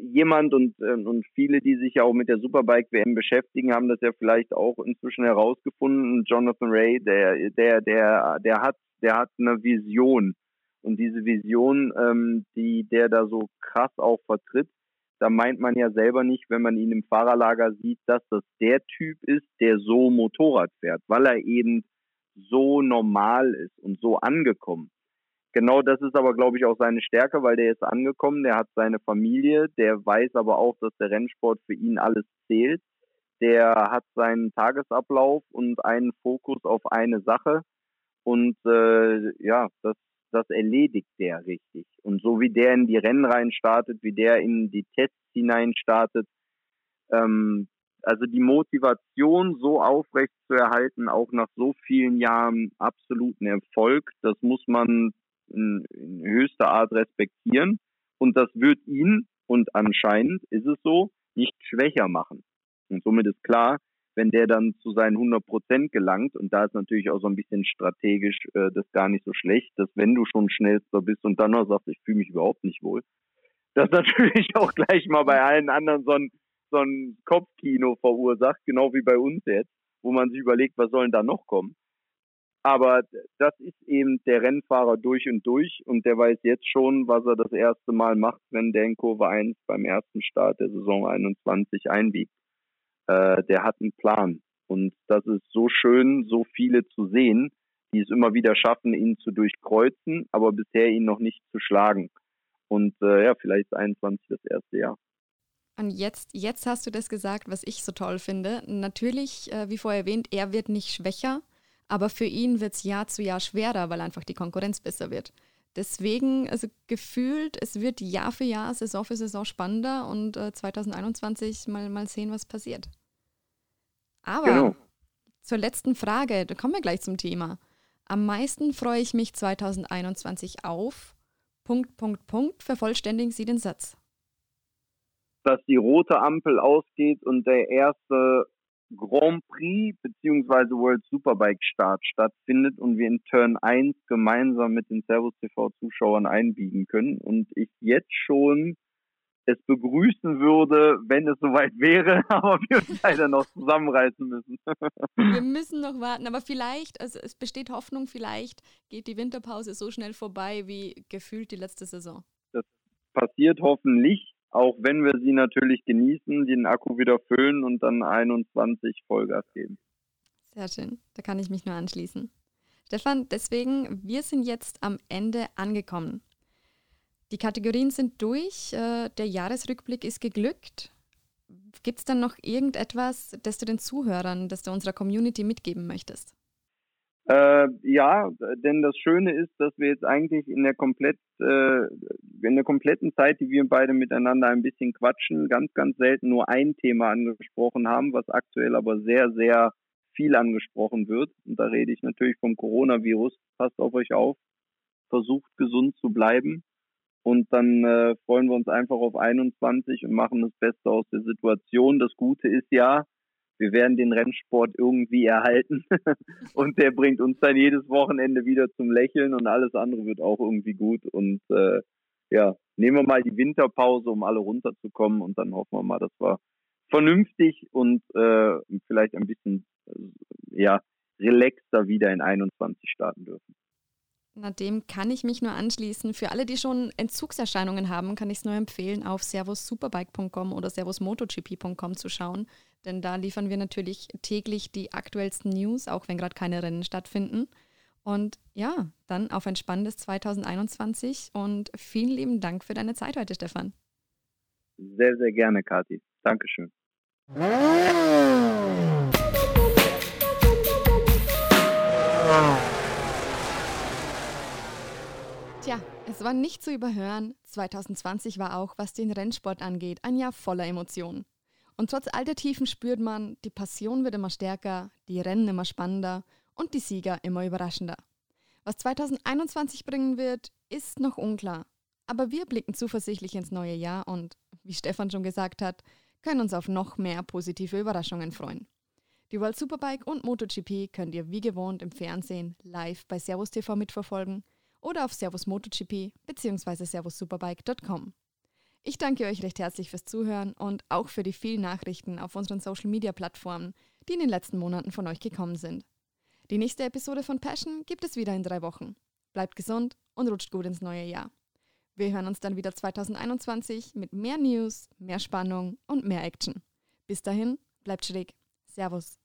jemand und, ähm, und viele, die sich ja auch mit der Superbike WM beschäftigen, haben das ja vielleicht auch inzwischen herausgefunden. Jonathan Ray, der, der, der, der hat, der hat eine Vision. Und diese Vision, ähm, die der da so krass auch vertritt, da meint man ja selber nicht, wenn man ihn im Fahrerlager sieht, dass das der Typ ist, der so Motorrad fährt, weil er eben so normal ist und so angekommen. Genau das ist aber, glaube ich, auch seine Stärke, weil der ist angekommen, der hat seine Familie, der weiß aber auch, dass der Rennsport für ihn alles zählt. Der hat seinen Tagesablauf und einen Fokus auf eine Sache. und äh, ja, das, das erledigt der richtig. Und so wie der in die Rennen rein startet, wie der in die Tests hinein startet, ähm, also die Motivation so aufrecht zu erhalten, auch nach so vielen Jahren absoluten Erfolg, das muss man in, in höchster Art respektieren. Und das wird ihn, und anscheinend ist es so, nicht schwächer machen. Und somit ist klar, wenn der dann zu seinen 100 Prozent gelangt, und da ist natürlich auch so ein bisschen strategisch äh, das gar nicht so schlecht, dass wenn du schon schnellster bist und dann noch sagst, ich fühle mich überhaupt nicht wohl, das natürlich auch gleich mal bei allen anderen so ein, so ein Kopfkino verursacht, genau wie bei uns jetzt, wo man sich überlegt, was sollen da noch kommen. Aber das ist eben der Rennfahrer durch und durch und der weiß jetzt schon, was er das erste Mal macht, wenn der in Kurve 1 beim ersten Start der Saison 21 einbiegt. Äh, der hat einen Plan. Und das ist so schön, so viele zu sehen, die es immer wieder schaffen, ihn zu durchkreuzen, aber bisher ihn noch nicht zu schlagen. Und äh, ja, vielleicht ist 21 das erste Jahr. Und jetzt, jetzt hast du das gesagt, was ich so toll finde. Natürlich, äh, wie vorher erwähnt, er wird nicht schwächer, aber für ihn wird es Jahr zu Jahr schwerer, weil einfach die Konkurrenz besser wird. Deswegen, also gefühlt, es wird Jahr für Jahr, Saison für Saison spannender und äh, 2021 mal, mal sehen, was passiert. Aber genau. zur letzten Frage, da kommen wir gleich zum Thema. Am meisten freue ich mich 2021 auf. Punkt, Punkt, Punkt. Vervollständigen Sie den Satz. Dass die rote Ampel ausgeht und der erste Grand Prix bzw. World Superbike Start stattfindet und wir in Turn 1 gemeinsam mit den Servus TV Zuschauern einbiegen können und ich jetzt schon es begrüßen würde, wenn es soweit wäre, aber wir uns leider noch zusammenreißen müssen. wir müssen noch warten, aber vielleicht, also es besteht Hoffnung, vielleicht geht die Winterpause so schnell vorbei wie gefühlt die letzte Saison. Das passiert hoffentlich auch wenn wir sie natürlich genießen, den Akku wieder füllen und dann 21 Vollgas geben. Sehr schön, da kann ich mich nur anschließen. Stefan, deswegen, wir sind jetzt am Ende angekommen. Die Kategorien sind durch, äh, der Jahresrückblick ist geglückt. Gibt es dann noch irgendetwas, das du den Zuhörern, das du unserer Community mitgeben möchtest? Äh, ja, denn das Schöne ist, dass wir jetzt eigentlich in der komplett äh, in der kompletten Zeit, die wir beide miteinander ein bisschen quatschen, ganz, ganz selten nur ein Thema angesprochen haben, was aktuell aber sehr, sehr viel angesprochen wird. Und da rede ich natürlich vom Coronavirus. Passt auf euch auf, versucht gesund zu bleiben. Und dann äh, freuen wir uns einfach auf 21 und machen das Beste aus der Situation. Das Gute ist ja, wir werden den Rennsport irgendwie erhalten. Und der bringt uns dann jedes Wochenende wieder zum Lächeln und alles andere wird auch irgendwie gut. Und äh, ja, nehmen wir mal die Winterpause, um alle runterzukommen. Und dann hoffen wir mal, dass wir vernünftig und äh, vielleicht ein bisschen äh, ja relaxter wieder in 21 starten dürfen. Na, dem kann ich mich nur anschließen. Für alle, die schon Entzugserscheinungen haben, kann ich es nur empfehlen, auf servussuperbike.com oder servusmotogp.com zu schauen. Denn da liefern wir natürlich täglich die aktuellsten News, auch wenn gerade keine Rennen stattfinden. Und ja, dann auf ein spannendes 2021 und vielen lieben Dank für deine Zeit heute, Stefan. Sehr, sehr gerne, Kathi. Dankeschön. Tja, es war nicht zu überhören. 2020 war auch, was den Rennsport angeht, ein Jahr voller Emotionen. Und trotz all der Tiefen spürt man, die Passion wird immer stärker, die Rennen immer spannender und die Sieger immer überraschender. Was 2021 bringen wird, ist noch unklar. Aber wir blicken zuversichtlich ins neue Jahr und, wie Stefan schon gesagt hat, können uns auf noch mehr positive Überraschungen freuen. Die World Superbike und MotoGP könnt ihr wie gewohnt im Fernsehen live bei Servus TV mitverfolgen – oder auf Servus MotoGP bzw. servussuperbike.com. Ich danke euch recht herzlich fürs Zuhören und auch für die vielen Nachrichten auf unseren Social Media Plattformen, die in den letzten Monaten von euch gekommen sind. Die nächste Episode von Passion gibt es wieder in drei Wochen. Bleibt gesund und rutscht gut ins neue Jahr. Wir hören uns dann wieder 2021 mit mehr News, mehr Spannung und mehr Action. Bis dahin, bleibt schräg. Servus.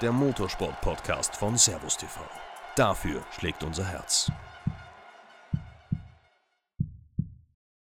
Der Motorsport-Podcast von Servus TV. Dafür schlägt unser Herz.